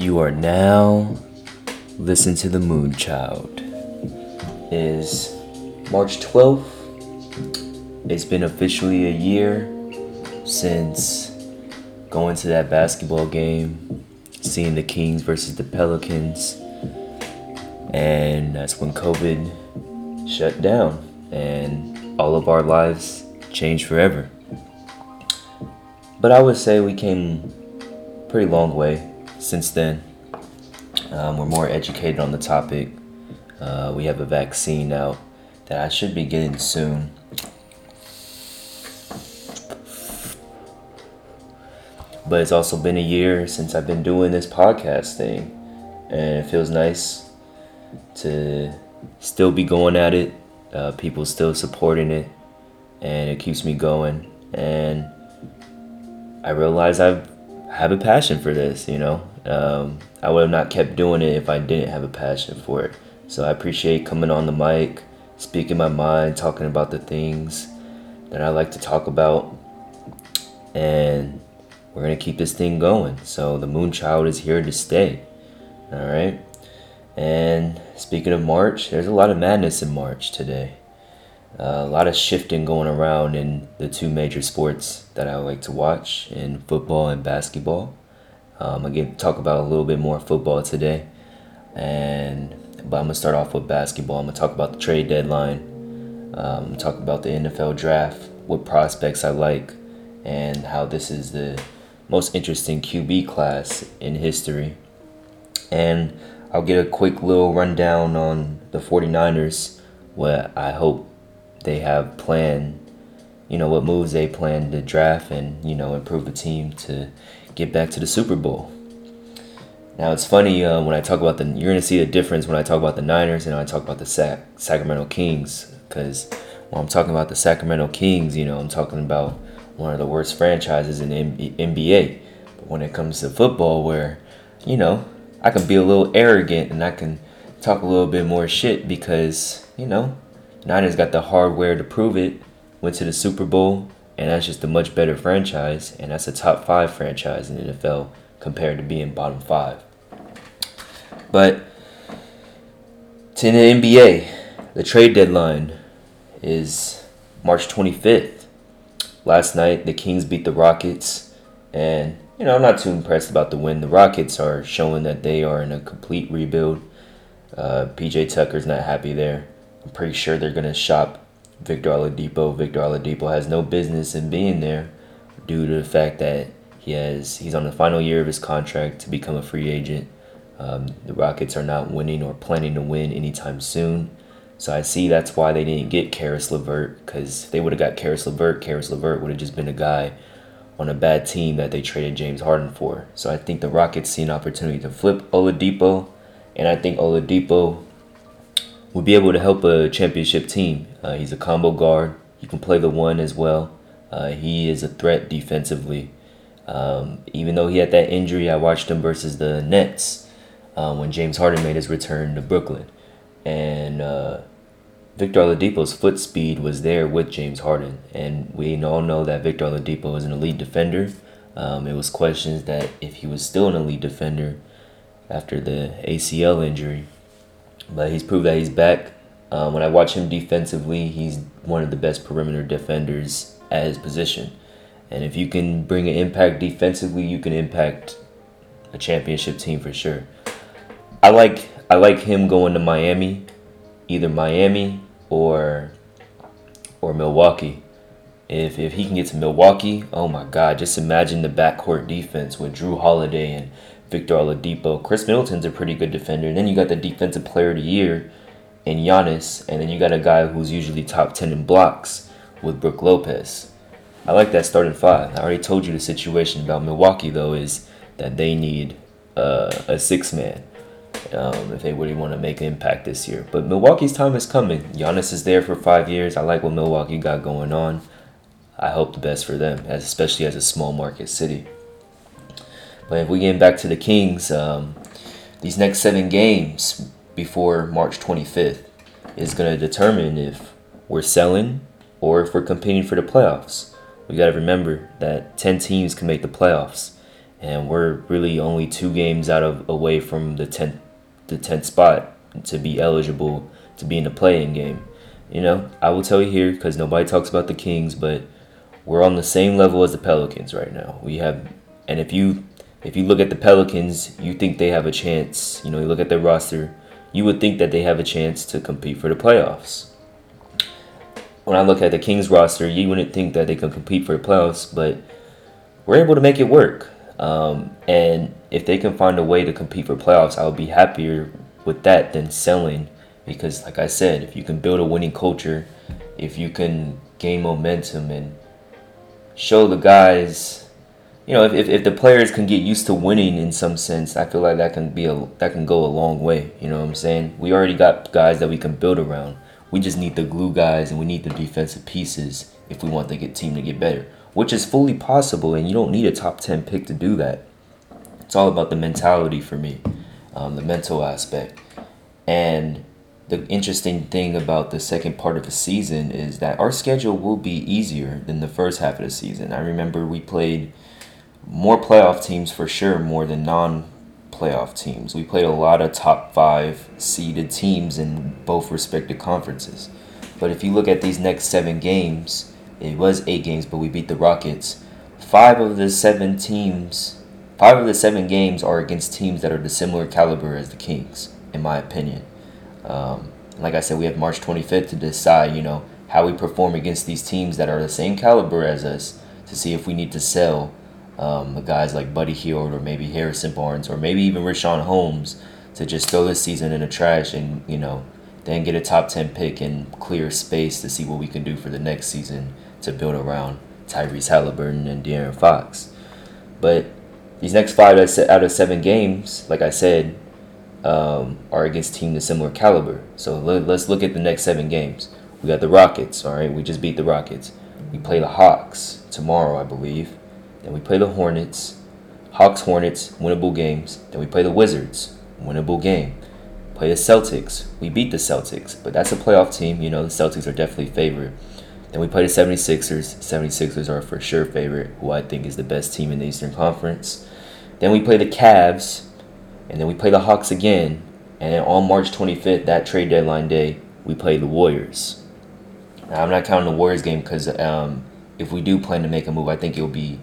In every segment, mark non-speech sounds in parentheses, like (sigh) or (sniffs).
You are now listen to the Moonchild. It is March 12th. It's been officially a year since going to that basketball game, seeing the Kings versus the Pelicans, and that's when COVID shut down and all of our lives changed forever. But I would say we came pretty long way since then. Um, we're more educated on the topic. Uh, we have a vaccine out that I should be getting soon. But it's also been a year since I've been doing this podcast thing, and it feels nice to still be going at it. Uh, people still supporting it, and it keeps me going. And I realize I've have a passion for this. You know, um, I would have not kept doing it if I didn't have a passion for it. So I appreciate coming on the mic, speaking my mind, talking about the things that I like to talk about, and we're gonna keep this thing going. So the Moonchild is here to stay. All right. And speaking of March, there's a lot of madness in March today. Uh, a lot of shifting going around in the two major sports that I like to watch in football and basketball. Um, again, talk about a little bit more football today, and but I'm gonna start off with basketball. I'm gonna talk about the trade deadline, um, talk about the NFL draft, what prospects I like, and how this is the most interesting QB class in history. And I'll get a quick little rundown on the 49ers, what I hope they have planned, you know, what moves they plan to draft and, you know, improve the team to get back to the Super Bowl. Now it's funny uh, when I talk about the, you're gonna see the difference when I talk about the Niners and I talk about the Sac- Sacramento Kings, because when I'm talking about the Sacramento Kings, you know, I'm talking about one of the worst franchises in the NBA. But when it comes to football, where, you know, I can be a little arrogant and I can talk a little bit more shit because, you know, Niners got the hardware to prove it, went to the Super Bowl, and that's just a much better franchise, and that's a top five franchise in the NFL compared to being bottom five. But to the NBA, the trade deadline is March 25th. Last night, the Kings beat the Rockets, and you know, I'm not too impressed about the win. The Rockets are showing that they are in a complete rebuild. Uh, PJ Tucker's not happy there. I'm pretty sure they're going to shop Victor Oladipo. Victor Oladipo has no business in being there due to the fact that he has he's on the final year of his contract to become a free agent. Um, the Rockets are not winning or planning to win anytime soon. So I see that's why they didn't get Caris LeVert because they would have got Caris LeVert, Caris LeVert would have just been a guy on a bad team that they traded James Harden for. So I think the Rockets see an opportunity to flip Oladipo, and I think Oladipo would be able to help a championship team. Uh, he's a combo guard. He can play the one as well. Uh, he is a threat defensively. Um, even though he had that injury, I watched him versus the Nets um, when James Harden made his return to Brooklyn. And uh, Victor Oladipo's foot speed was there with James Harden. And we all know that Victor Oladipo is an elite defender. Um, it was questions that if he was still an elite defender after the ACL injury, but he's proved that he's back. Um, when I watch him defensively, he's one of the best perimeter defenders at his position. And if you can bring an impact defensively, you can impact a championship team for sure. I like I like him going to Miami, either Miami or or Milwaukee. If if he can get to Milwaukee, oh my God! Just imagine the backcourt defense with Jrue Holiday and Victor Oladipo. Khris Middleton's a pretty good defender. And then you got the defensive player of the year in Giannis. And then you got a guy who's usually top 10 in blocks with Brook Lopez. I like that starting five. I already told you the situation about Milwaukee, though, is that they need uh, a six man um, if they really want to make an impact this year. But Milwaukee's time is coming. Giannis is there for five years. I like what Milwaukee got going on. I hope the best for them, especially as a small market city. But if we get back to the Kings, um, these next seven games before March 25th is going to determine if we're selling or if we're competing for the playoffs. We got to remember that 10 teams can make the playoffs. and we're really only two games out of away from the tenth the tenth spot to be eligible to be in the play-in game. You know, I will tell you here because nobody talks about the Kings, but we're on the same level as the Pelicans right now. We have, and if you if you look at the Pelicans, you think they have a chance. You know, you look at their roster, you would think that they have a chance to compete for the playoffs. When I look at the Kings roster, you wouldn't think that they can compete for the playoffs, but we're able to make it work. Um, and if they can find a way to compete for playoffs, I would be happier with that than selling. Because, like I said, if you can build a winning culture, if you can gain momentum and show the guys you know, if, if, if the players can get used to winning in some sense, I feel like that can be a that can go a long way. You know what I'm saying? We already got guys that we can build around. We just need the glue guys and we need the defensive pieces if we want the team to get better, which is fully possible. And you don't need a top ten pick to do that. It's all about the mentality for me, um, the mental aspect, and the interesting thing about the second part of the season is that our schedule will be easier than the first half of the season. I remember we played more playoff teams for sure, more than non playoff teams. We played a lot of top five seeded teams in both respective conferences. But if you look at these next seven games, it was eight games, but we beat the Rockets. Five of the seven teams, five of the seven games are against teams that are the similar caliber as the Kings, in my opinion. Um, like I said, we have March 25th to decide, you know, how we perform against these teams that are the same caliber as us to see if we need to sell um, the guys like Buddy Hield or maybe Harrison Barnes or maybe even Richaun Holmes to just throw this season in the trash and you know then get a top 10 pick and clear space to see what we can do for the next season to build around Tyrese Halliburton and De'Aaron Fox. But these next five out of seven games, like I said, um, are against teams of similar caliber. So let, us look at the next seven games. We got the Rockets, all right? We just beat the Rockets. We play the Hawks tomorrow, I believe. Then we play the Hornets, Hawks, Hornets, winnable games. Then we play the Wizards, winnable game. Play the Celtics. We beat the Celtics, but that's a playoff team. You know, the Celtics are definitely favorite. Then we play the 76ers. 76ers are for sure favorite, who I think is the best team in the Eastern Conference. Then we play the Cavs, and then we play the Hawks again. And then on March 25th, that trade deadline day, we play the Warriors. Now, I'm not counting the Warriors game because um, if we do plan to make a move, I think it'll be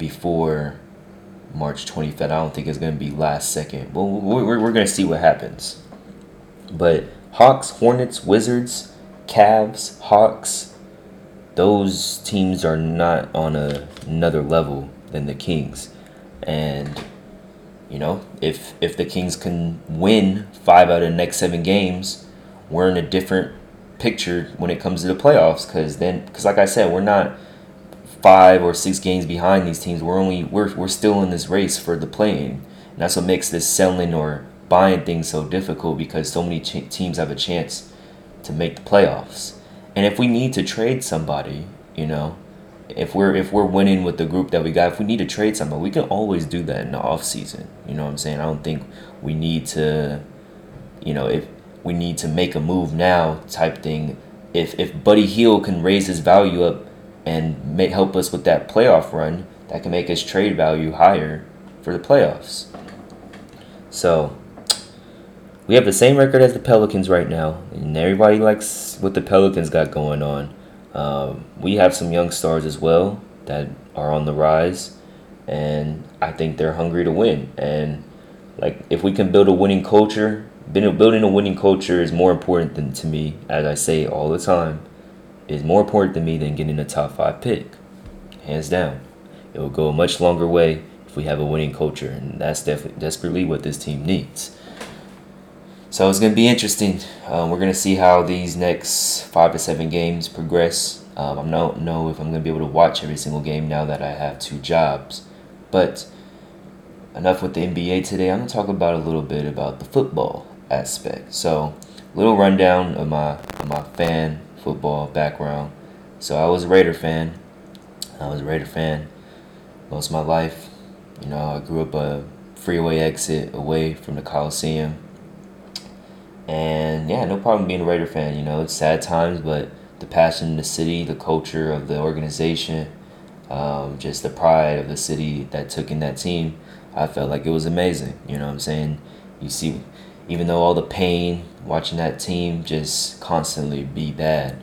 before March 25th. I don't think it's going to be last second. Well, we're, we're going to see what happens. But Hawks, Hornets, Wizards, Cavs, Hawks, those teams are not on a, another level than the Kings. And you know, if if the Kings can win 5 out of the next 7 games, we're in a different picture when it comes to the playoffs cuz then cuz like I said, we're not five or six games behind these teams. We're only we're we're still in this race for the play-in, and that's what makes this selling or buying things so difficult because so many ch- teams have a chance to make the playoffs. And if we need to trade somebody, you know, if we're if we're winning with the group that we got, if we need to trade somebody, we can always do that in the off season. You know what I'm saying? I don't think we need to, you know, if we need to make a move now type thing. If if Buddy Hield can raise his value up and may help us with that playoff run that can make his trade value higher for the playoffs. So we have the same record as the Pelicans right now, and everybody likes what the Pelicans got going on. Um, we have some young stars as well that are on the rise, and I think they're hungry to win. And like, if we can build a winning culture, building a winning culture is more important than to me, as I say all the time is more important to me than getting a top five pick. Hands down. It will go a much longer way if we have a winning culture, and that's definitely desperately what this team needs. So it's going to be interesting. Um, we're going to see how these next five to seven games progress. Um, I don't know if I'm going to be able to watch every single game now that I have two jobs. But enough with the NBA today. I'm going to talk about a little bit about the football aspect. So, little rundown of my of my fan football background. So I was a Raider fan. I was a Raider fan most of my life. You know, I grew up a freeway exit away from the Coliseum. And yeah, no problem being a Raider fan. You know, it's sad times, but the passion in the city, the culture of the organization, um, just the pride of the city that took in that team. I felt like it was amazing. You know what I'm saying? You see, even though all the pain watching that team just constantly be bad.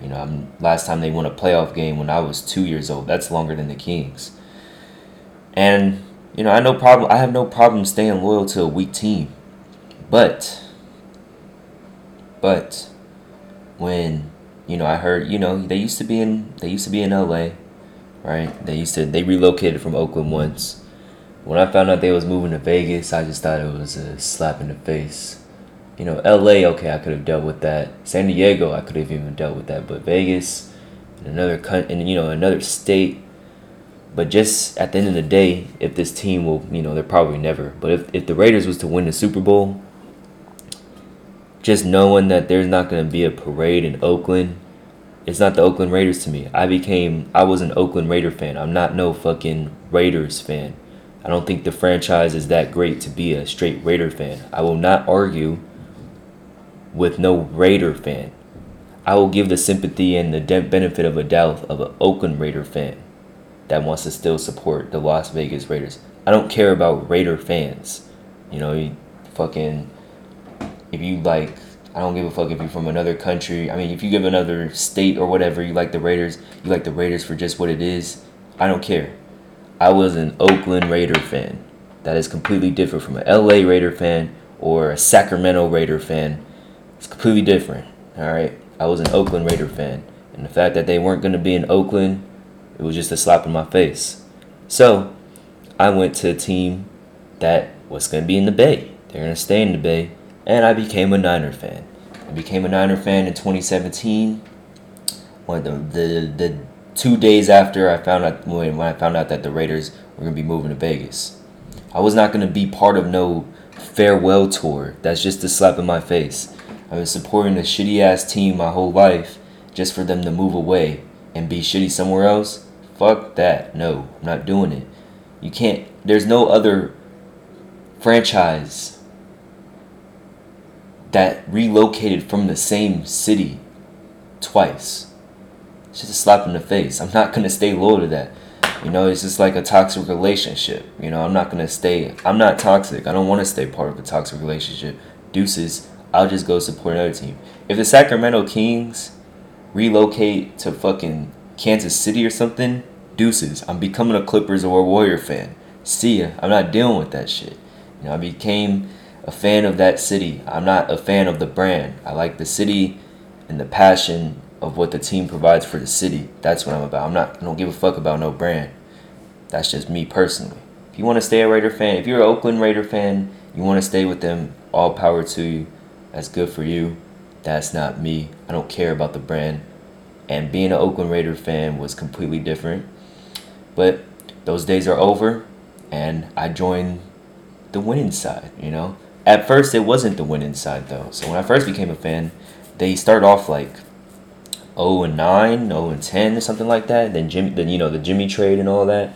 You know, I'm, last time they won a playoff game when I was two years old. That's longer than the Kings. And you know, I no problem. I have no problem staying loyal to a weak team, but, but, when you know, I heard you know they used to be in they used to be in L.A. Right? They used to they relocated from Oakland once. When I found out they was moving to Vegas, I just thought it was a slap in the face. You know, L.A. Okay, I could have dealt with that. San Diego, I could have even dealt with that. But Vegas, another country, and you know another state. But just at the end of the day, if this team will, you know, they're probably never. But if, if the Raiders was to win the Super Bowl, just knowing that there's not going to be a parade in Oakland, it's not the Oakland Raiders to me. I became, I was an Oakland Raider fan. I'm not no fucking Raiders fan. I don't think the franchise is that great to be a straight Raider fan. I will not argue with no Raider fan. I will give the sympathy and the benefit of a doubt of an Oakland Raider fan that wants to still support the Las Vegas Raiders. I don't care about Raider fans. You know, you fucking if you like I don't give a fuck if you're from another country. I mean, if you give another state or whatever, you like the Raiders, you like the Raiders for just what it is. I don't care. I was an Oakland Raider fan. That is completely different from an LA Raider fan or a Sacramento Raider fan. It's completely different. All right. I was an Oakland Raider fan. And the fact that they weren't going to be in Oakland, it was just a slap in my face. So, I went to a team that was going to be in the Bay. They're going to stay in the Bay and I became a Niner fan. I became a Niner fan in 2017. When the, the the two days after I found out when, when I found out that the Raiders were gonna be moving to Vegas, I was not gonna be part of no farewell tour. That's just a slap in my face. I've been supporting a shitty ass team my whole life just for them to move away and be shitty somewhere else. Fuck that. No, I'm not doing it. You can't. There's no other franchise that relocated from the same city twice. It's just a slap in the face. I'm not gonna stay loyal to that. You know, it's just like a toxic relationship. You know, I'm not gonna stay. I'm not toxic. I don't want to stay part of a toxic relationship. Deuces. I'll just go support another team. If the Sacramento Kings relocate to fucking Kansas City or something, deuces. I'm becoming a Clippers or a Warrior fan. See ya. I'm not dealing with that shit. You know, I became a fan of that city. I'm not a fan of the brand. I like the city and the passion of what the team provides for the city. That's what I'm about. I'm not I don't give a fuck about no brand. That's just me personally. If you want to stay a Raider fan, if you're an Oakland Raider fan, you want to stay with them, all power to you. That's good for you. That's not me. I don't care about the brand. And being an Oakland Raider fan was completely different. But those days are over and I joined the winning side, you know? At first, it wasn't the winning side though. So when I first became a fan, they started off like 0 and 9, 0 and 10, or something like that. Then Jimmy, then you know the Jimmy trade and all that,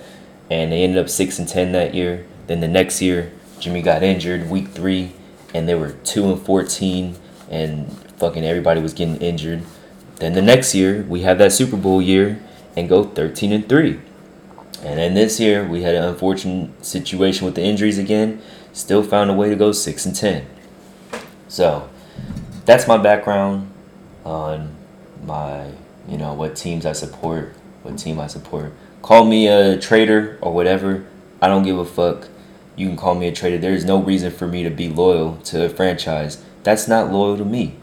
and they ended up 6 and 10 that year. Then the next year, Jimmy got injured week three, and they were 2 and 14, and fucking everybody was getting injured. Then the next year, we have that Super Bowl year and go 13 and 3. And then this year, we had an unfortunate situation with the injuries again still found a way to go 6 and 10. So, that's my background on my, you know, what teams I support, what team I support. Call me a traitor or whatever. I don't give a fuck. You can call me a traitor. There is no reason for me to be loyal to a franchise that's not loyal to me.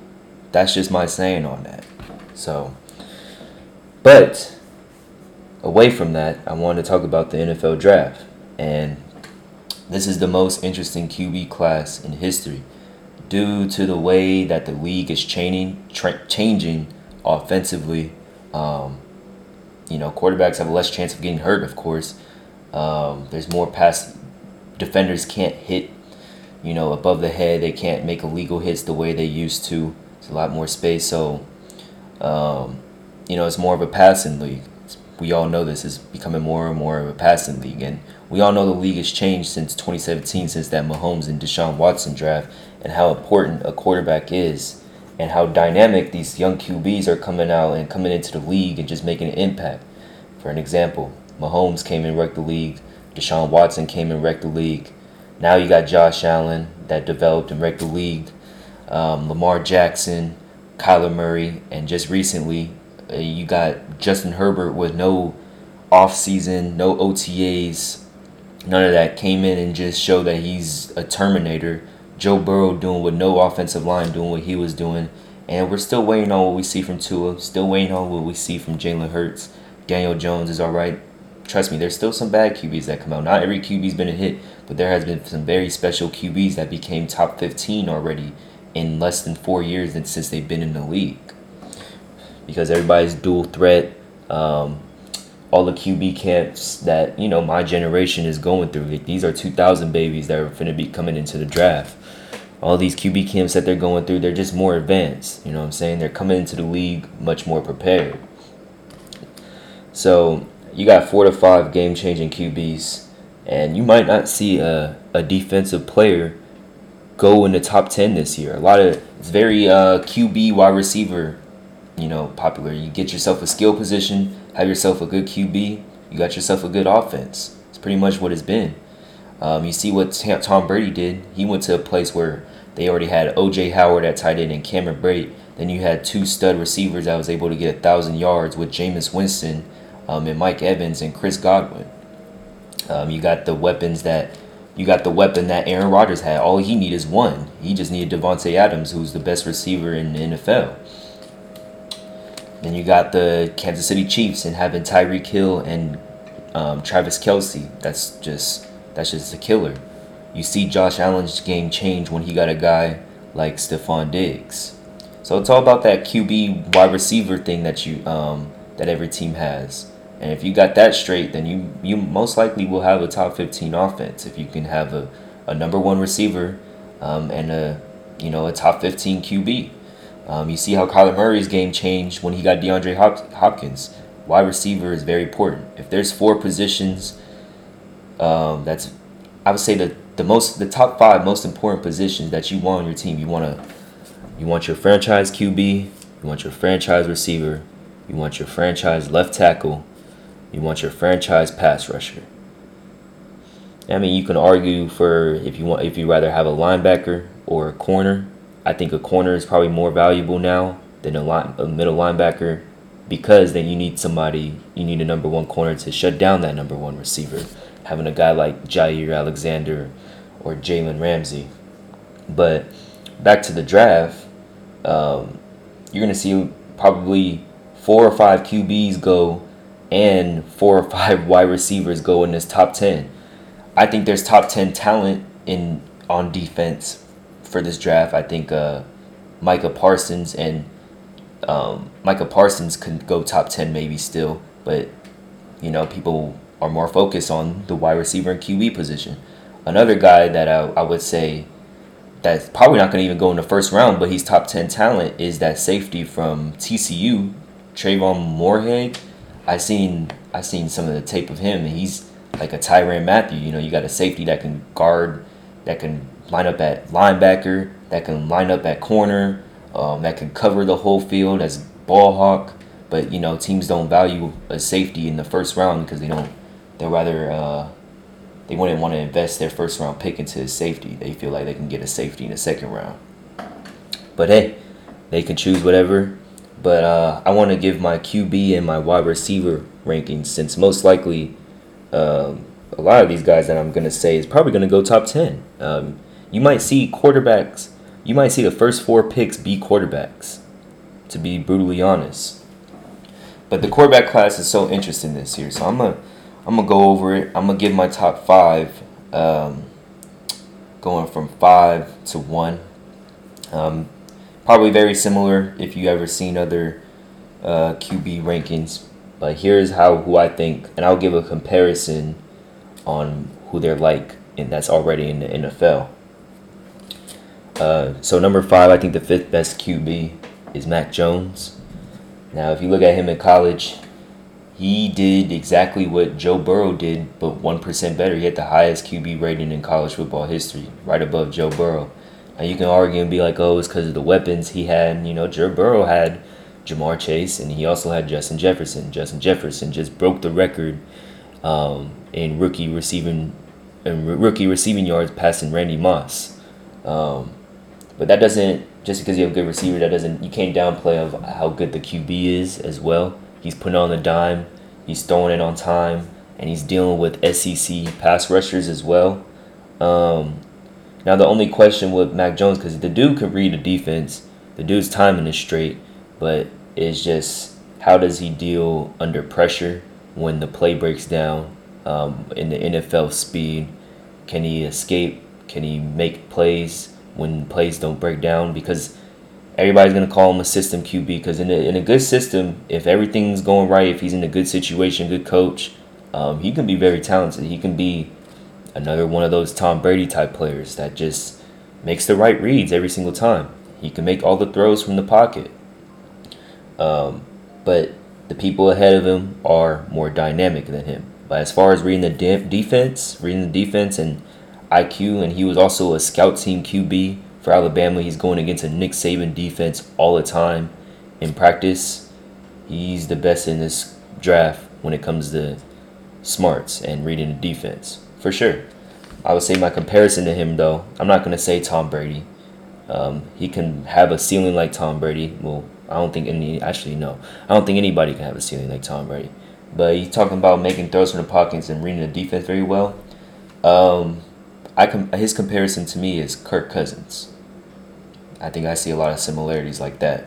That's just my saying on that. So, but away from that, I want to talk about the NFL draft. And this is the most interesting QB class in history due to the way that the league is changing, tra- changing offensively. Um, you know, quarterbacks have less chance of getting hurt, of course. Um, there's more pass. Defenders can't hit, you know, above the head. They can't make illegal hits the way they used to. It's a lot more space. So, um, you know, it's more of a passing league. We all know this is becoming more and more of a passing league. And we all know the league has changed since 2017, since that Mahomes and Deshaun Watson draft, and how important a quarterback is, and how dynamic these young QBs are coming out and coming into the league and just making an impact. For an example, Mahomes came and wrecked the league. Deshaun Watson came and wrecked the league. Now you got Josh Allen that developed and wrecked the league. Um, Lamar Jackson, Kyler Murray, and just recently uh, you got Justin Herbert with no off season, no OTAs, none of that. Came in and just showed that he's a Terminator. Joe Burrow doing with no offensive line, doing what he was doing. And we're still waiting on what we see from Tua. Still waiting on what we see from Jalen Hurts. Daniel Jones is all right. Trust me, there's still some bad QBs that come out. Not every QB's been a hit, but there has been some very special QBs that became top 15 already in less than four years since they've been in the league. Because everybody's dual threat. Um, all the QB camps that you know my generation is going through. Like, these are 2,000 babies that are going to be coming into the draft. All these QB camps that they're going through, they're just more advanced. You know what I'm saying? They're coming into the league much more prepared. So you got four to five game changing QBs, and you might not see a, a defensive player go in the top 10 this year. A lot of it's very uh, QB wide receiver, you know, popular. You get yourself a skill position have yourself a good QB, you got yourself a good offense. It's pretty much what it's been. Um, you see what Tom Brady did. He went to a place where they already had O.J. Howard at tight end and Cameron Brate. Then you had two stud receivers that was able to get a thousand yards with Jameis Winston um, and Mike Evans and Chris Godwin. Um, you got the weapons that you got the weapon that Aaron Rodgers had. All he needed is one. He just needed Davante Adams, who's the best receiver in the NFL. Then you got the Kansas City Chiefs and having Tyreek Hill and um, Travis Kelce. That's just that's just a killer. You see Josh Allen's game change when he got a guy like Stefon Diggs. So it's all about that QB wide receiver thing that you um, that every team has. And if you got that straight, then you you most likely will have a top 15 offense if you can have a, a number one receiver um, and a you know a top 15 QB. Um, you see how Kyler Murray's game changed when he got DeAndre Hop- Hopkins. Wide receiver is very important. If there's four positions, um, that's I would say the the most the top five most important positions that you want on your team. You want to you want your franchise QB, you want your franchise receiver, you want your franchise left tackle, you want your franchise pass rusher. I mean, you can argue for if you want if you rather have a linebacker or a corner I think a corner is probably more valuable now than a, line, a middle linebacker because then you need somebody, you need a number one corner to shut down that number one receiver. Having a guy like Jaire Alexander or Jalen Ramsey. But back to the draft, um, you're going to see probably four or five QBs go and four or five (laughs) wide receivers go in this top 10. I think there's top 10 talent in on defense for this draft. I think uh, Micah Parsons and um, Micah Parsons could go top 10 maybe still, but you know, people are more focused on the wide receiver and QB position. Another guy that I, I would say that's probably not going to even go in the first round, but he's top 10 talent is that safety from TCU, Trevon Moehrig. I seen I seen some of the tape of him, and he's like a Tyrann Mathieu. You know, you got a safety that can guard, that can line up at linebacker, that can line up at corner, um, that can cover the whole field as ball hawk. But you know, teams don't value a safety in the first round because they don't. They'd rather uh, they wouldn't want to invest their first round pick into a safety. They feel like they can get a safety in the second round. But hey, they can choose whatever. But uh, I want to give my QB and my wide receiver rankings since most likely um, a lot of these guys that I'm gonna say is probably gonna go top ten. Um, you might see quarterbacks, you might see the first four picks be quarterbacks, to be brutally honest. But the quarterback class is so interesting this year, so I'm gonna I'm gonna go over it. I'm gonna give my top five, um, going from five to one. Um, probably very similar if you ever seen other uh, QB rankings. But here's how who I think, and I'll give a comparison on who they're like, and that's already in the NFL. Uh, so number five, I think the fifth best QB is Mac Jones. Now, if you look at him in college, he did exactly what Joe Burrow did, but one percent better. He had the highest QB rating in college football history, right above Joe Burrow. Now you can argue and be like, "Oh, it's because of the weapons he had." You know, Joe Burrow had Ja'Marr Chase, and he also had Justin Jefferson. Justin Jefferson just broke the record um, in rookie receiving in rookie receiving yards passing Randy Moss. Um, but that doesn't just because you have a good receiver that doesn't you can't downplay of how good the QB is as well. He's putting on the dime, he's throwing it on time, and he's dealing with SEC pass rushers as well. Um, now the only question with Mac Jones because the dude could read the defense, the dude's timing is straight, but it's just how does he deal under pressure when the play breaks down um, in the NFL speed? Can he escape? Can he make plays when plays don't break down? Because everybody's gonna call him a system QB. Because in a, in a good system, if everything's going right, if he's in a good situation, good coach, um, he can be very talented. He can be another one of those Tom Brady type players that just makes the right reads every single time. He can make all the throws from the pocket. Um, but the people ahead of him are more dynamic than him. But as far as reading the de- defense, reading the defense and IQ, and he was also a scout team QB for Alabama. He's going against a Nick Saban defense all the time in practice. He's the best in this draft when it comes to smarts and reading the defense, for sure. I would say my comparison to him, though, I'm not going to say Tom Brady. Um, he can have a ceiling like Tom Brady. Well, I don't think any, actually, no. I don't think anybody can have a ceiling like Tom Brady. But he's talking about making throws from the pockets and reading the defense very well. Um, I com- his comparison to me is Kirk Cousins. I think I see a lot of similarities like that.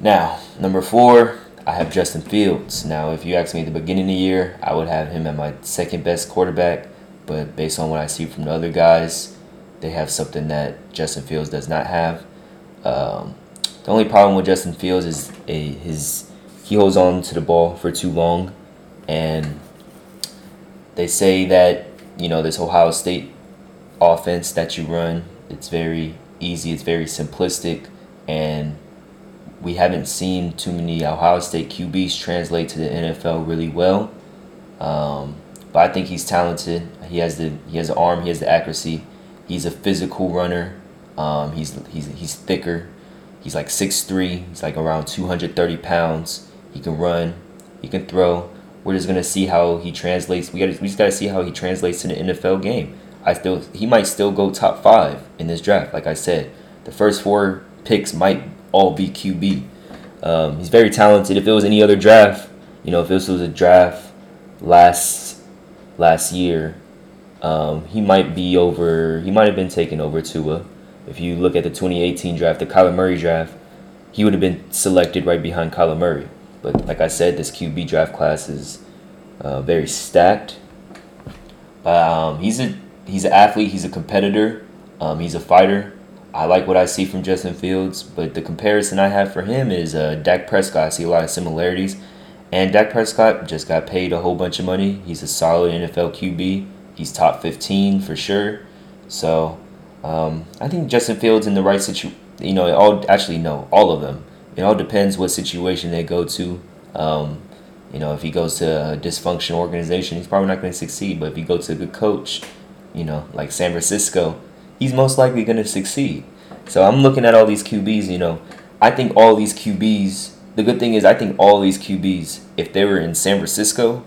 Now, number four, I have Justin Fields. Now, if you ask me at the beginning of the year, I would have him at my second best quarterback. But based on what I see from the other guys, they have something that Justin Fields does not have. Um, the only problem with Justin Fields is a, his he holds on to the ball for too long, and they say that you know this Ohio State offense that you run it's very easy, it's very simplistic, and we haven't seen too many Ohio State QBs translate to the NFL really well. Um, but I think he's talented. He has the he has the arm, he has the accuracy. He's a physical runner. Um, he's he's he's thicker. He's like 6'3". He's like around 230 pounds. He can run. He can throw. We're just gonna see how he translates. We got we just gotta see how he translates to the NFL game. I still he might still go top five in this draft. Like I said, the first four picks might all be QB. Um, he's very talented. If it was any other draft, you know, if this was a draft last last year, um, he might be over. He might have been taken over Tua. If you look at the 2018 draft, the Kyler Murray draft, he would have been selected right behind Kyler Murray. But like I said, this QB draft class is uh, very stacked. Um, he's a he's an athlete. He's a competitor. Um, he's a fighter. I like what I see from Justin Fields, but the comparison I have for him is uh, Dak Prescott. I see a lot of similarities, and Dak Prescott just got paid a whole bunch of money. He's a solid NFL QB. He's top 15 for sure. So um, I think Justin Fields in the right situation. You know, all actually no, all of them. It all depends what situation they go to. Um, you know, if he goes to a dysfunctional organization, he's probably not going to succeed. But if he goes to a good coach, you know, like San Francisco, he's most likely going to succeed. So I'm looking at all these QBs, you know, I think all these QBs, the good thing is I think all these QBs, if they were in San Francisco,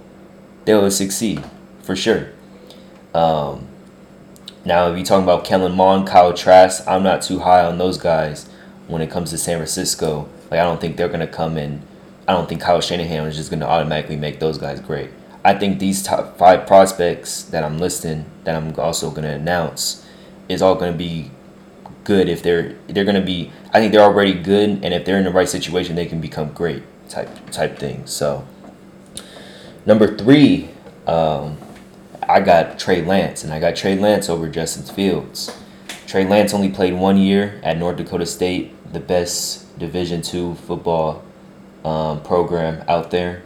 they would succeed for sure. Um, now, if you're talking about Kellen Mond, Kyle Trask, I'm not too high on those guys when it comes to San Francisco. Like, I don't think they're going to come in. I don't think Kyle Shanahan is just going to automatically make those guys great. I think these top five prospects that I'm listing, that I'm also going to announce, is all going to be good if they're they're going to be. I think they're already good, and if they're in the right situation, they can become great type type thing. So, number three, um, I got Trey Lance, and I got Trey Lance over Justin Fields. Trey Lance only played one year at North Dakota State, the best Division two football um, program out there.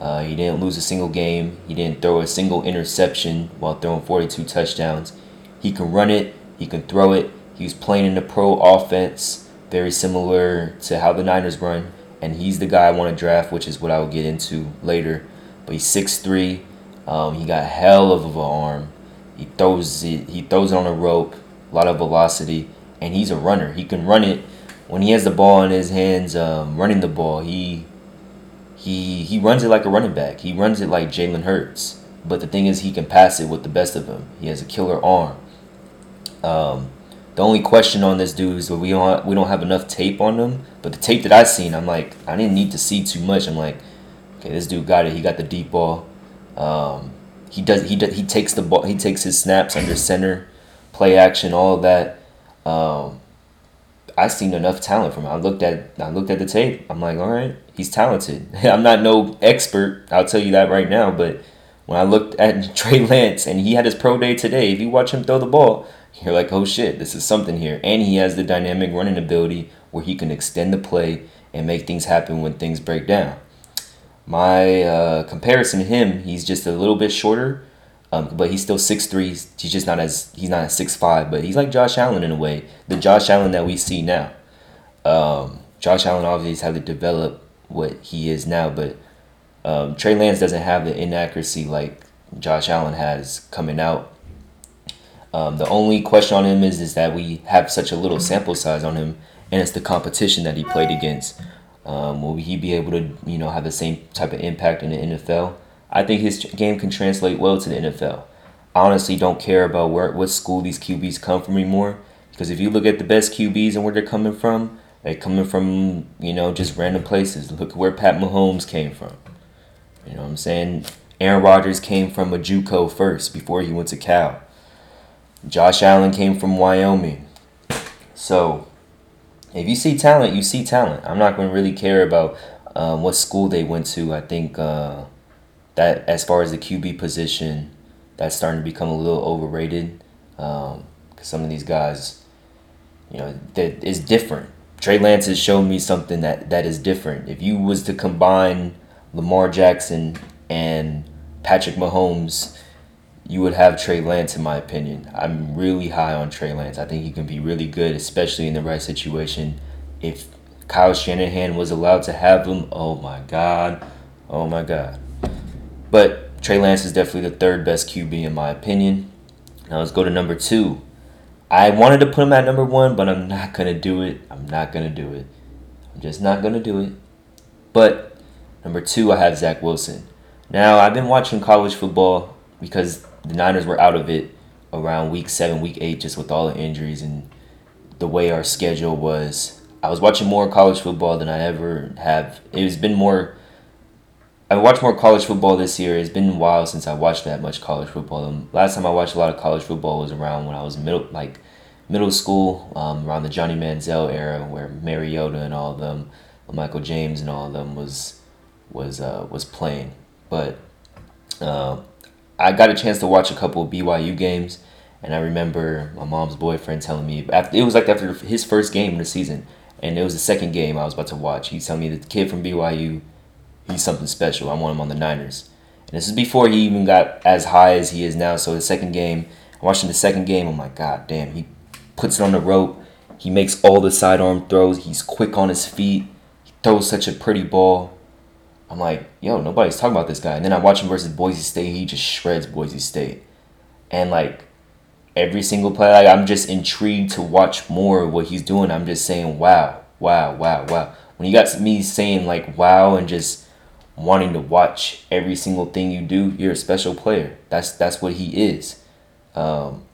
Uh, he didn't lose a single game. He didn't throw a single interception while throwing 42 touchdowns. He can run it. He can throw it. He was playing in the pro offense, very similar to how the Niners run. And he's the guy I want to draft, which is what I will get into later. But he's 6'3". Um, he got hell of an arm. He throws it. He throws it on a rope. A lot of velocity, and he's a runner. He can run it when he has the ball in his hands. Um, running the ball, he he he runs it like a running back. He runs it like Jalen Hurts. But the thing is, he can pass it with the best of them. He has a killer arm. Um, the only question on this dude is that we don't we don't have enough tape on him. But the tape that I seen, I'm like, I didn't need to see too much. I'm like, okay, this dude got it. He got the deep ball. Um, he does he does, he takes the ball. He takes his snaps under center, play action, all of that. Um, I seen enough talent from him. I looked at I looked at the tape. I'm like, all right, he's talented. (laughs) I'm not no expert. I'll tell you that right now. But when I looked at (laughs) Trey Lance and he had his pro day today, if you watch him throw the ball, you're like, oh shit, this is something here. And he has the dynamic running ability where he can extend the play and make things happen when things break down. My uh, comparison to him, he's just a little bit shorter, um, but he's still six three. He's just not as he's not six five, but he's like Josh Allen in a way. The Josh Allen that we see now. Um, Josh Allen obviously has had to develop what he is now, but um, Trey Lance doesn't have the inaccuracy like Josh Allen has coming out. Um, the only question on him is is that we have such a little sample size on him, and it's the competition that he played against. Um, will he be able to you know have the same type of impact in the NFL? I think his game can translate well to the NFL. I honestly don't care about where what school these QBs come from anymore because if you look at the best QBs and where they're coming from, they're coming from you know just random places. Look where Pat Mahomes came from. You know what I'm saying? Aaron Rodgers came from a JUCO first before he went to Cal. Josh Allen came from Wyoming. So if you see talent, you see talent. I'm not going to really care about um, what school they went to. I think uh, that as far as the QB position, that's starting to become a little overrated. Um, cause some of these guys, you know, that is different. Trey Lance has shown me something that that is different. If you was to combine Lamar Jackson and Patrick Mahomes, you would have Trey Lance, in my opinion. I'm really high on Trey Lance. I think he can be really good, especially in the right situation. If Kyle Shanahan was allowed to have him, oh my God. Oh my God. But Trey Lance is definitely the third best QB, in my opinion. Now let's go to number two. I wanted to put him at number one, but I'm not going to do it. I'm not going to do it. I'm just not going to do it. But number two, I have Zach Wilson. Now, I've been watching college football because the Niners were out of it around week seven, week eight, just with all the injuries and the way our schedule was. I was watching more college football than I ever have. It has been more. I watched more college football this year. It's been a while since I watched that much college football. Um, last time I watched a lot of college football was around when I was middle, like middle school, um, around the Johnny Manziel era, where Mariota and all of them, Michael James and all of them was was uh, was playing. But uh, I got a chance to watch a couple BYU games, and I remember my mom's boyfriend telling me after it was like after his first game in the season, and it was the second game I was about to watch. He's telling me the kid from BYU, he's something special. I want him on the Niners. And this is before he even got as high as he is now. So the second game, I watched him the second game. I'm like, God damn, he puts it on the rope. He makes all the sidearm throws. He's quick on his feet. He throws such a pretty ball. I'm like, yo, nobody's talking about this guy. And then I watch him versus Boise State. He just shreds Boise State. And like every single play, like, I'm just intrigued to watch more of what he's doing. I'm just saying, wow, wow, wow, wow. When you got me saying like wow and just wanting to watch every single thing you do, you're a special player. That's that's what he is. Um,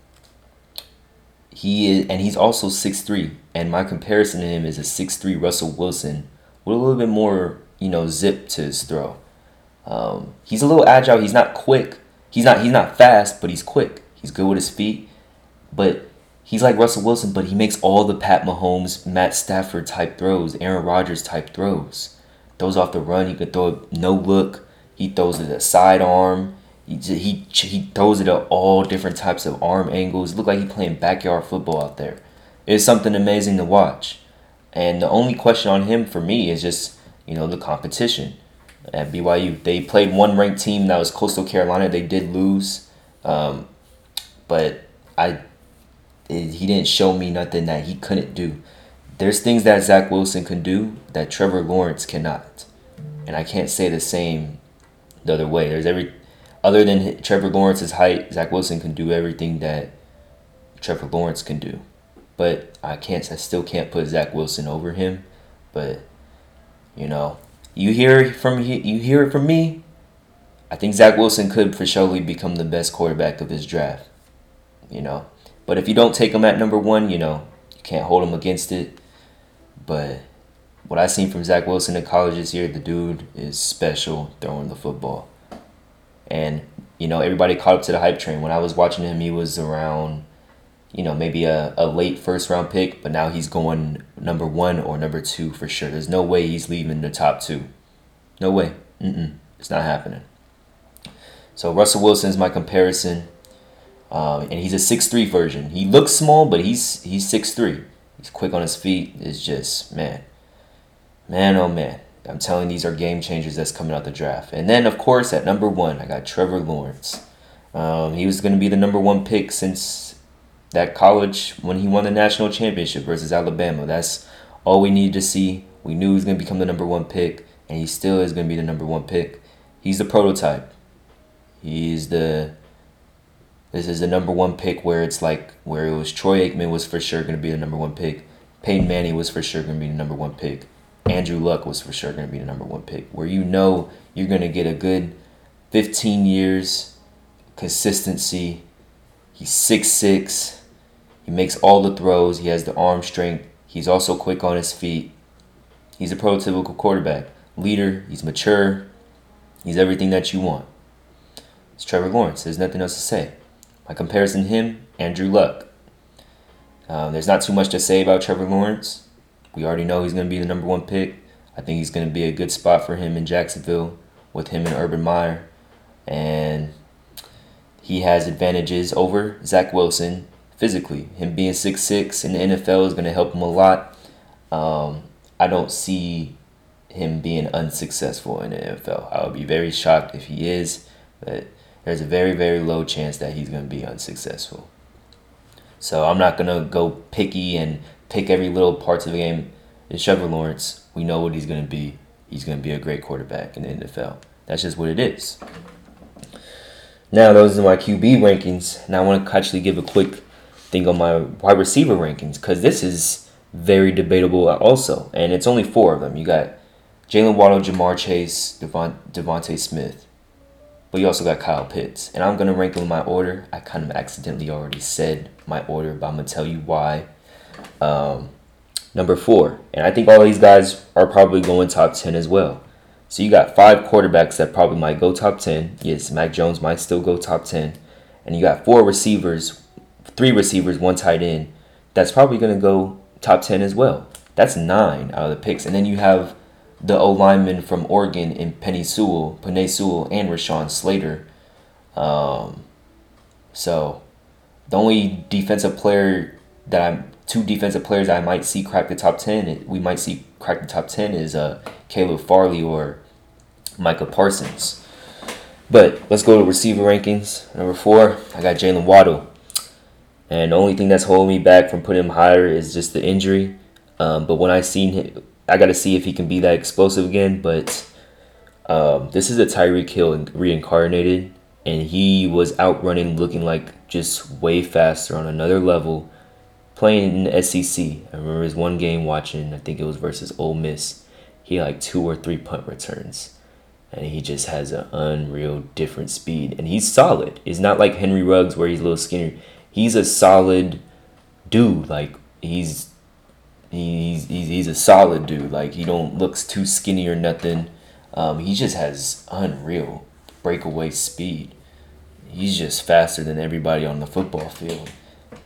he is, and he's also six three. And my comparison to him is a six three Russell Wilson with a little bit more you know, zip to his throw. Um, he's a little agile. He's not quick. He's not he's not fast, but he's quick. He's good with his feet. But he's like Russell Wilson, but he makes all the Pat Mahomes, Matt Stafford type throws, Aaron Rodgers type throws. Throws off the run. He could throw no look. He throws it a sidearm. He, he, he throws it at all different types of arm angles. Look like he's playing backyard football out there. It's something amazing to watch. And the only question on him for me is just you know, the competition. At BYU, they played one ranked team that was Coastal Carolina. They did lose, um, but I it, he didn't show me nothing that he couldn't do. There's things that Zach Wilson can do that Trevor Lawrence cannot, and I can't say the same the other way. There's every other than Trevor Lawrence's height, Zach Wilson can do everything that Trevor Lawrence can do. But I can't I still can't put Zach Wilson over him. But you know, you hear from you hear it from me. I think Zach Wilson could for surely become the best quarterback of his draft. You know, but if you don't take him at number one, you know you can't hold him against it. But what I seen from Zach Wilson in college this year, the dude is special throwing the football. And you know everybody caught up to the hype train. When I was watching him, he was around you know, maybe a, a late first round pick, but now he's going number one or number two for sure. There's no way he's leaving the top two. No way. Mm-mm. It's not happening. So Russell Wilson is my comparison. Um, and he's a six three version. He looks small, but he's he's six three. He's quick on his feet. It's just man, man, oh man. I'm telling these are game changers that's coming out the draft. And then of course at number one, I got Trevor Lawrence. Um, he was going to be the number one pick since that college when he won the national championship versus Alabama. That's all we needed to see. We knew he was going to become the number one pick, and he still is going to be the number one pick. He's the prototype. He's the. This is the number one pick where it's like where it was Troy Aikman was for sure going to be the number one pick. Peyton Manning was for sure going to be the number one pick. Andrew Luck was for sure going to be the number one pick. Where you know you're going to get a good 15 years consistency. He's six six he makes all the throws. He has the arm strength. He's also quick on his feet. He's a prototypical quarterback. Leader. He's mature. He's everything that you want. It's Trevor Lawrence. There's nothing else to say. My comparison him, Andrew Luck. Um, there's not too much to say about Trevor Lawrence. We already know he's going to be the number one pick. I think he's going to be a good spot for him in Jacksonville with him and Urban Meyer. And he has advantages over Zach Wilson physically. Him being six six in the NFL is going to help him a lot. Um, I don't see him being unsuccessful in the NFL. I would be very shocked if he is, but there's a very, very low chance that he's going to be unsuccessful. So I'm not going to go picky and pick every little parts of the game. It's Trevor Lawrence. We know what he's going to be. He's going to be a great quarterback in the NFL. That's just what it is. Now, those are my QB rankings. Now, I want to actually give a quick thing on my wide receiver rankings because this is very debatable also, and it's only four of them. You got Jaylen Waddle, Ja'Marr Chase, Devon, DeVonta Smith, but you also got Kyle Pitts, and I'm gonna rank them in my order. I kind of accidentally already said my order, but I'm gonna tell you why. Um, number four, and I think all these guys are probably going top ten as well. So you got five quarterbacks that probably might go top ten. Yes, Mac Jones might still go top ten, and you got four receivers three receivers, one tight end, that's probably going to go top 10 as well. That's nine out of the picks. And then you have the O lineman from Oregon in Penny Sewell, Penei Sewell, and Rashawn Slater. Um, so the only defensive player that I'm two defensive players I might see crack the top ten. We might see crack the top ten is uh Caleb Farley or Micah Parsons. But let's go to receiver rankings. Number four, I got Jaylen Waddle. And the only thing that's holding me back from putting him higher is just the injury. Um, but when I seen him, I got to see if he can be that explosive again. But um, this is a Tyreek Hill reincarnated, and he was outrunning, looking like just way faster on another level. Playing in the SEC, I remember his one game watching. I think it was versus Ole Miss. He had like two or three punt returns, and he just has an unreal different speed, and he's solid. It's not like Henry Ruggs where he's a little skinny he's a solid dude. Like he's he's he's, he's a solid dude. Like he don't looks too skinny or nothing. Um, he just has unreal breakaway speed. He's just faster than everybody on the football field.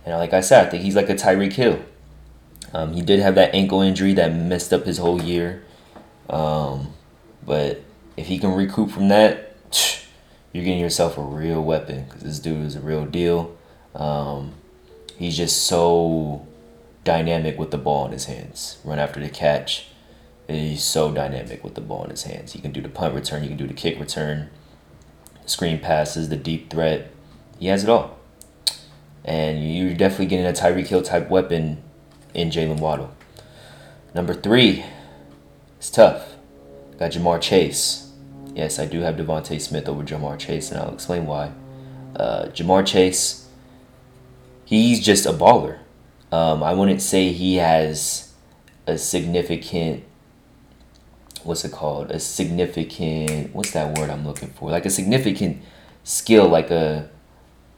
And like I said, I think he's like a Tyreek Hill. Um, he did have that ankle injury that messed up his whole year. Um, but if he can recoup from that, (sniffs) you're getting yourself a real weapon because this dude is a real deal. Um, he's just so dynamic with the ball in his hands. Run after the catch. He's so dynamic with the ball in his hands. He can do the punt return. He can do the kick return. Screen passes, the deep threat. He has it all. And you're definitely getting a Tyreek Hill type weapon in Jaylen Waddle. Number three, it's tough. Got Ja'Marr Chase. Yes, I do have DeVonta Smith over Ja'Marr Chase, and I'll explain why. Uh, Ja'Marr Chase he's just a baller. Um, I wouldn't say he has a significant what's it called? A significant what's that word I'm looking for? Like a significant skill, like a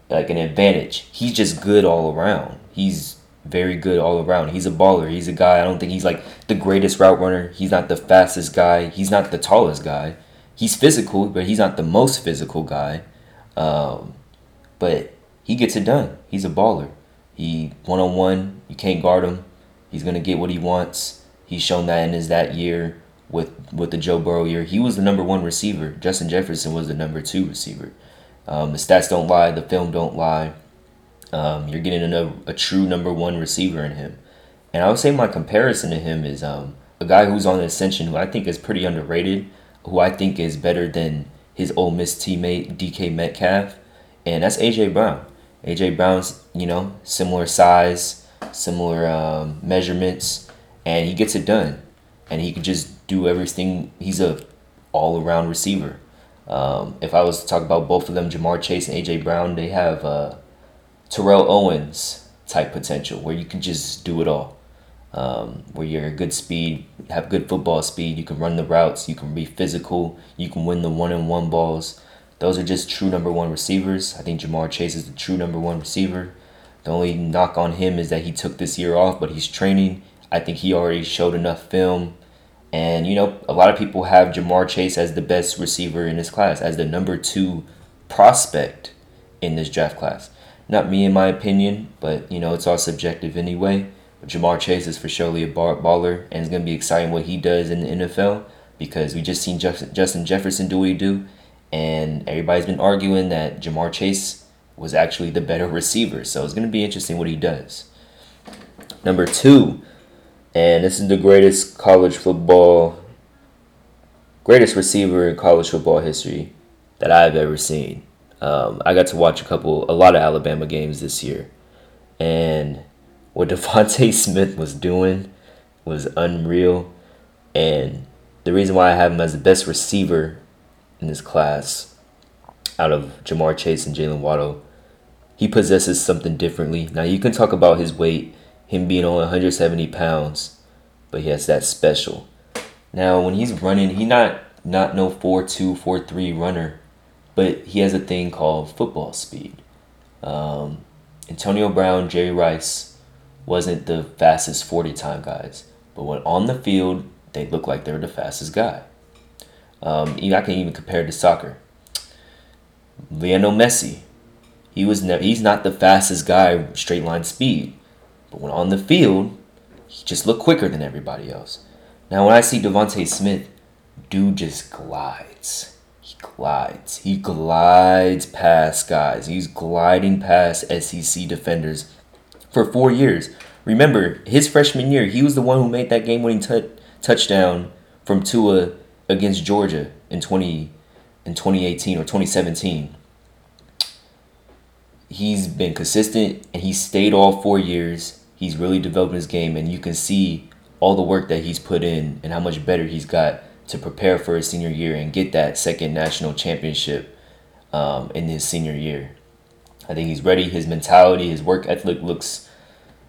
like an advantage. He's just good all around. He's very good all around. He's a baller. He's a guy. I don't think he's like the greatest route runner. He's not the fastest guy. He's not the tallest guy. He's physical, but he's not the most physical guy. Um, but he gets it done. He's a baller. He one on one, you can't guard him. He's gonna get what he wants. He's shown that in his that year with with the Joe Burrow year. He was the number one receiver. Justin Jefferson was the number two receiver. Um, the stats don't lie. The film don't lie. Um, you're getting a, a true number one receiver in him. And I would say my comparison to him is um, a guy who's on the ascension who I think is pretty underrated, who I think is better than his Ole Miss teammate DK Metcalf, and that's AJ Brown. AJ Brown's you know similar size, similar um, measurements, and he gets it done, and he can just do everything. He's a all around receiver. Um, if I was to talk about both of them, Ja'Marr Chase and AJ Brown, they have uh, Terrell Owens type potential where you can just do it all. Um, where you're good speed, have good football speed, you can run the routes, you can be physical, you can win the one on one balls. Those are just true number one receivers. I think Ja'Marr Chase is the true number one receiver. The only knock on him is that he took this year off, but he's training. I think he already showed enough film. And, you know, a lot of people have Ja'Marr Chase as the best receiver in this class, as the number two prospect in this draft class. Not me, in my opinion, but, you know, it's all subjective anyway. But Ja'Marr Chase is for surely a baller, and it's going to be exciting what he does in the NFL because we just seen Justin Jefferson do what he do, and everybody's been arguing that Ja'Marr Chase was actually the better receiver. So it's going to be interesting what he does. Number two, and this is the greatest college football, greatest receiver in college football history that I've ever seen. Um, I got to watch a couple, a lot of Alabama games this year, and what (laughs) DeVonta Smith was doing was unreal. And the reason why I have him as the best receiver in this class, out of Ja'Marr Chase and Jaylen Waddle, he possesses something differently. Now you can talk about his weight him being only 170 pounds, but he has that special. Now when he's running, he not not no 4-2, 4-3 runner, but he has a thing called football speed. Um, Antonio Brown, Jerry Rice wasn't the fastest 40 time guys, but when on the field, they look like they're the fastest guy. Um, I can even compare to soccer. Lionel Messi, he was ne- he's not the fastest guy straight line speed, but when on the field, he just looked quicker than everybody else. Now, when I see DeVonta Smith, dude just glides. He glides. He glides past guys. He's gliding past SEC defenders for four years. Remember, his freshman year, he was the one who made that game-winning t- touchdown from Tua against Georgia in 20 in 2018 or 2017 he's been consistent and he stayed all four years. He's really developed his game, and you can see all the work that he's put in and how much better he's got to prepare for his senior year and get that second national championship um, in his senior year. I think he's ready. His mentality, his work ethic looks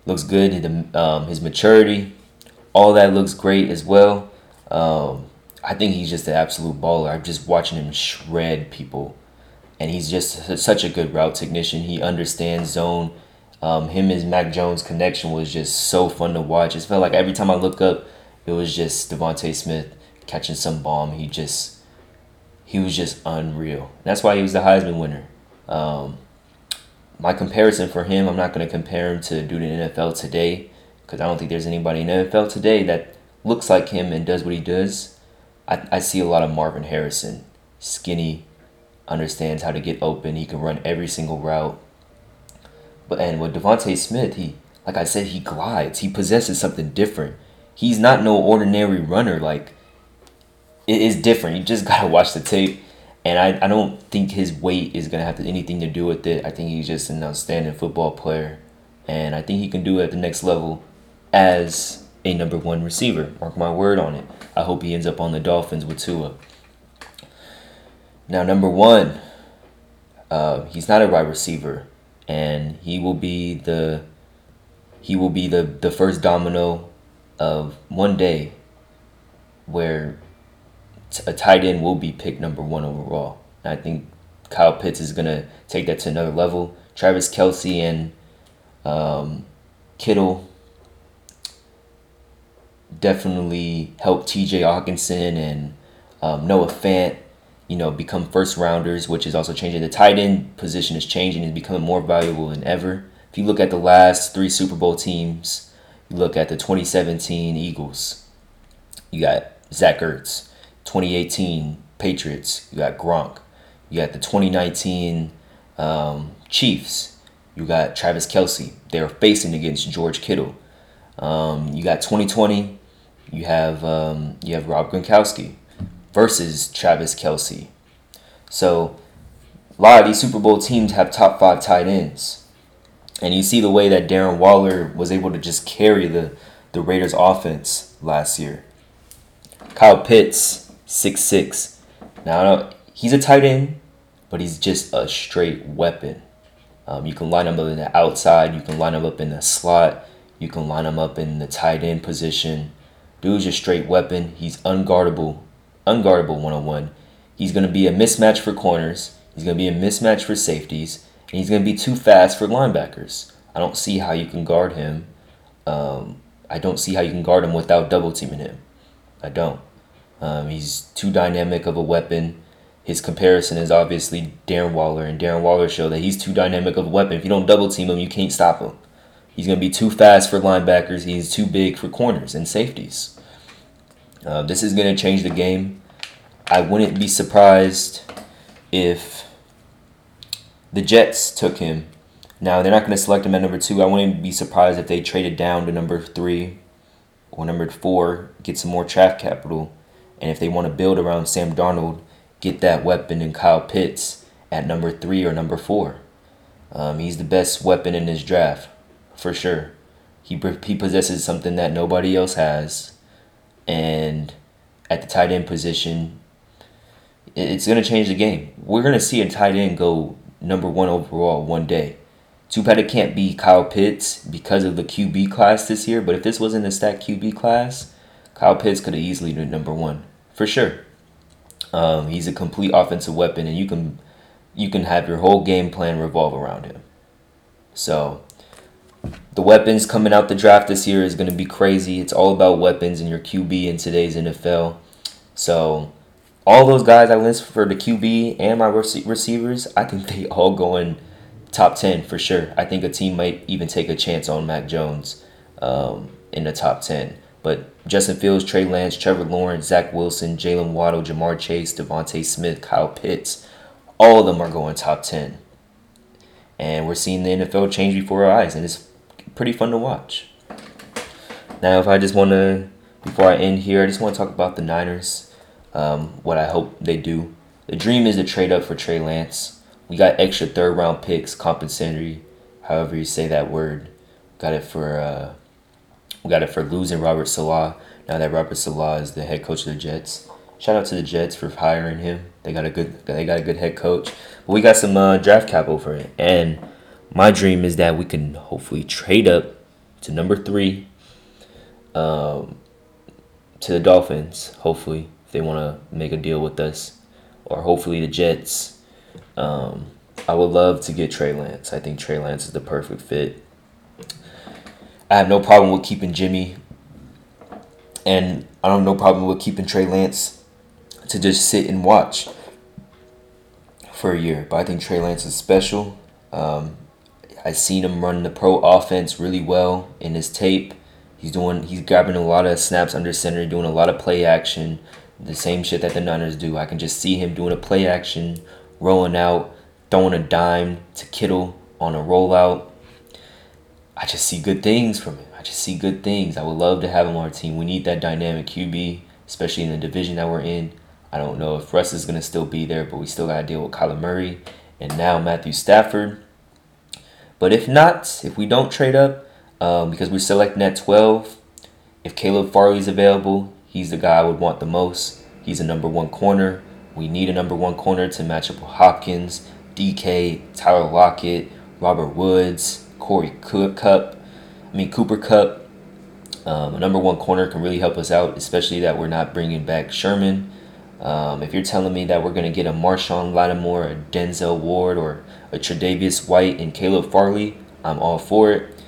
looks good. His, um, his maturity, all that looks great as well. Um, I think he's just an absolute baller. I'm just watching him shred people and he's just such a good route technician. He understands zone. Um, him and Mac Jones connection was just so fun to watch. It felt like every time I look up, it was just DeVonta Smith catching some bomb. He just he was just unreal. That's why he was the Heisman winner. Um, my comparison for him, I'm not going to compare him to dude in NFL today because I don't think there's anybody in NFL today that looks like him and does what he does. I, I see a lot of Marvin Harrison, skinny, understands how to get open. He can run every single route. But and with DeVonta Smith, he like I said, he glides. He possesses something different. He's not no ordinary runner. Like it is different. You just (laughs) gotta watch the tape. And I, I don't think his weight is gonna have anything to do with it. I think he's just an outstanding football player. And I think he can do it at the next level as a number one receiver. Mark my word on it. I hope he ends up on the Dolphins with Tua. Now, number one, uh, he's not a wide receiver, and he will be the he will be the the first domino of one day where a tight end will be picked number one overall. And I think Kyle Pitts is to take that to another level. Travis Kelce and um, Kittle definitely help TJ Hockenson and um, Noah Fant, you know, become first rounders, which is also changing. The tight end position is changing and becoming more valuable than ever. If you look at the last three Super Bowl teams, you look at the 2017 Eagles, you got Zach Ertz. 2018 Patriots, you got Gronk. You got the 2019 um, Chiefs, you got Travis Kelce. They're facing against George Kittle. Um, you got 2020, you have um, you have Rob Gronkowski versus Travis Kelce. So a lot of these Super Bowl teams have top five tight ends. And you see the way that Darren Waller was able to just carry the, the Raiders offense last year. Kyle Pitts, six six. Now he's a tight end, but he's just a straight weapon. Um, you can line him up in the outside. You can line him up in the slot. You can line him up in the tight end position. Dude's a straight weapon. He's unguardable, unguardable one on one. He's gonna be a mismatch for corners. He's gonna be a mismatch for safeties, and he's gonna be too fast for linebackers. I don't see how you can guard him. Um, I don't see how you can guard him without double teaming him. I don't. Um, he's too dynamic of a weapon. His comparison is obviously Darren Waller, and Darren Waller showed that he's too dynamic of a weapon. If you don't double team him, you can't stop him. He's going to be too fast for linebackers. He's too big for corners and safeties. Uh, this is going to change the game. I wouldn't be surprised if the Jets took him. Now, they're not going to select him at number two. I wouldn't be surprised if they traded down to number three or number four, get some more draft capital. And if they want to build around Sam Darnold, get that weapon in Kyle Pitts at number three or number four. Um, he's the best weapon in this draft, for sure. He, he possesses something that nobody else has. And at the tight end position, it's going to change the game. We're going to see a tight end go number one overall one day. Too bad it can't be Kyle Pitts because of the QB class this year. But if this wasn't a stacked QB class, Kyle Pitts could have easily been number one for sure. Um, he's a complete offensive weapon, and you can you can have your whole game plan revolve around him. So the weapons coming out the draft this year is going to be crazy. It's all about weapons and your QB in today's NFL. So all those guys I list for the QB and my receivers, I think they all go in top 10 for sure. I think a team might even take a chance on Mac Jones um, in the top 10. But Justin Fields, Trey Lance, Trevor Lawrence, Zach Wilson, Jaylen Waddle, Ja'Marr Chase, DeVonta Smith, Kyle Pitts, all of them are going top 10. And we're seeing the NFL change before our eyes, and it's pretty fun to watch. Now, if I just want to, before I end here, I just want to talk about the Niners, um, what I hope they do. The dream is to trade up for Trey Lance. We got extra third round picks, compensatory, however you say that word. Got it for uh, we got it for losing Robert Saleh. Now that Robert Saleh is the head coach of the Jets. Shout out to the Jets for hiring him. They got a good they got a good head coach. But we got some uh, draft capital for it. And my dream is that we can hopefully trade up to number three um, to the Dolphins, hopefully, if they want to make a deal with us. Or hopefully the Jets um, I would love to get Trey Lance. I think Trey Lance is the perfect fit. I have no problem with keeping Jimmy, and I don't have no problem with keeping Trey Lance to just sit and watch for a year. But I think Trey Lance is special. Um, I've seen him run the pro offense really well in his tape. He's doing he's grabbing a lot of snaps under center, doing a lot of play action, the same shit that the Niners do. I can just see him doing a play action rolling out, throwing a dime to Kittle on a rollout. I just see good things from him. I just see good things. I would love to have him on our team. We need that dynamic QB, especially in the division that we're in. I don't know if Russ is to still be there, but we still got to deal with Kyler Murray and now Matthew Stafford. But if not, if we don't trade up, um, because we're selecting at 12, if Caleb Farley's available, he's the guy I would want the most. He's a number one corner. We need a number one corner to match up with Hopkins, DK, Tyler Lockett, Robert Woods, Corey Cup. I mean Cooper Kupp. Um, a number one corner can really help us out, especially that we're not bringing back Sherman. Um, if you're telling me that we're going to get a Marshon Lattimore, a Denzel Ward, or a Tre'Davious White and Caleb Farley, I'm all for it.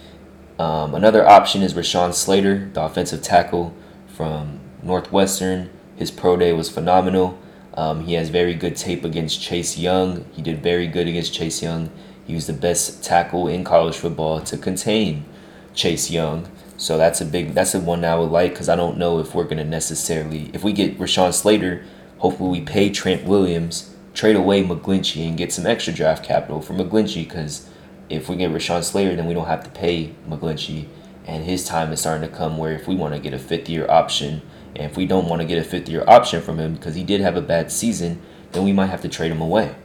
Um, another option is Rashawn Slater, the offensive tackle from Northwestern. His pro day was phenomenal. Um, he has very good tape against Chase Young. He did very good against Chase Young. He was the best tackle in college football to contain Chase Young. So that's a big that's the one I would like because I don't know if we're gonna necessarily if we get Rashawn Slater, hopefully we pay Trent Williams, trade away McGlinchey and get some extra draft capital for McGlinchey because if we get Rashawn Slater then we don't have to pay McGlinchey and his time is starting to come where if we want to get a fifth year option and if we don't want to get a fifth year option from him because he did have a bad season, then we might have to trade him away.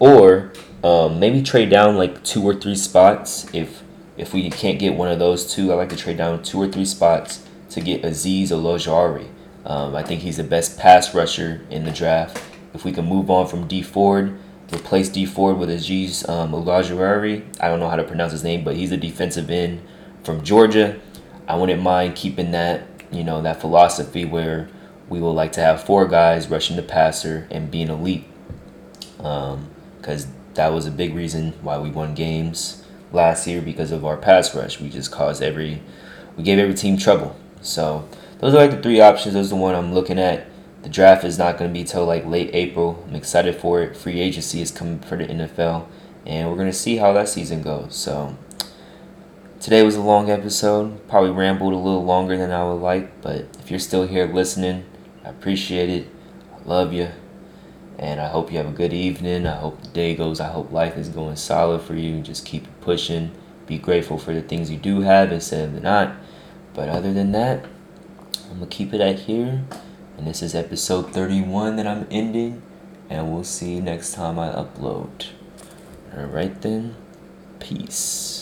Or um, maybe trade down like two or three spots if if we can't get one of those two. I like to trade down two or three spots to get Azeez Ojulari. Um, I think he's the best pass rusher in the draft. If we can move on from Dee Ford, replace Dee Ford with Azeez um, Ojulari. I don't know how to pronounce his name, but he's a defensive end from Georgia. I wouldn't mind keeping that you know, that philosophy where we would like to have four guys rushing the passer and being elite. Because um, that was a big reason why we won games last year because of our pass rush. We just caused every, we gave every team trouble. So those are like the three options. Those are the one I'm looking at. The draft is not going to be till like late April. I'm excited for it. Free agency is coming for the NFL, and we're going to see how that season goes. So Today was a long episode. Probably rambled a little longer than I would like, but if you're still here listening, I appreciate it. I love you. And I hope you have a good evening. I hope the day goes. I hope life is going solid for you. Just keep pushing. Be grateful for the things you do have instead of the not. But other than that, I'm going to keep it at here. And this is episode 31 that I'm ending. And we'll see next time I upload. Alright then. Peace.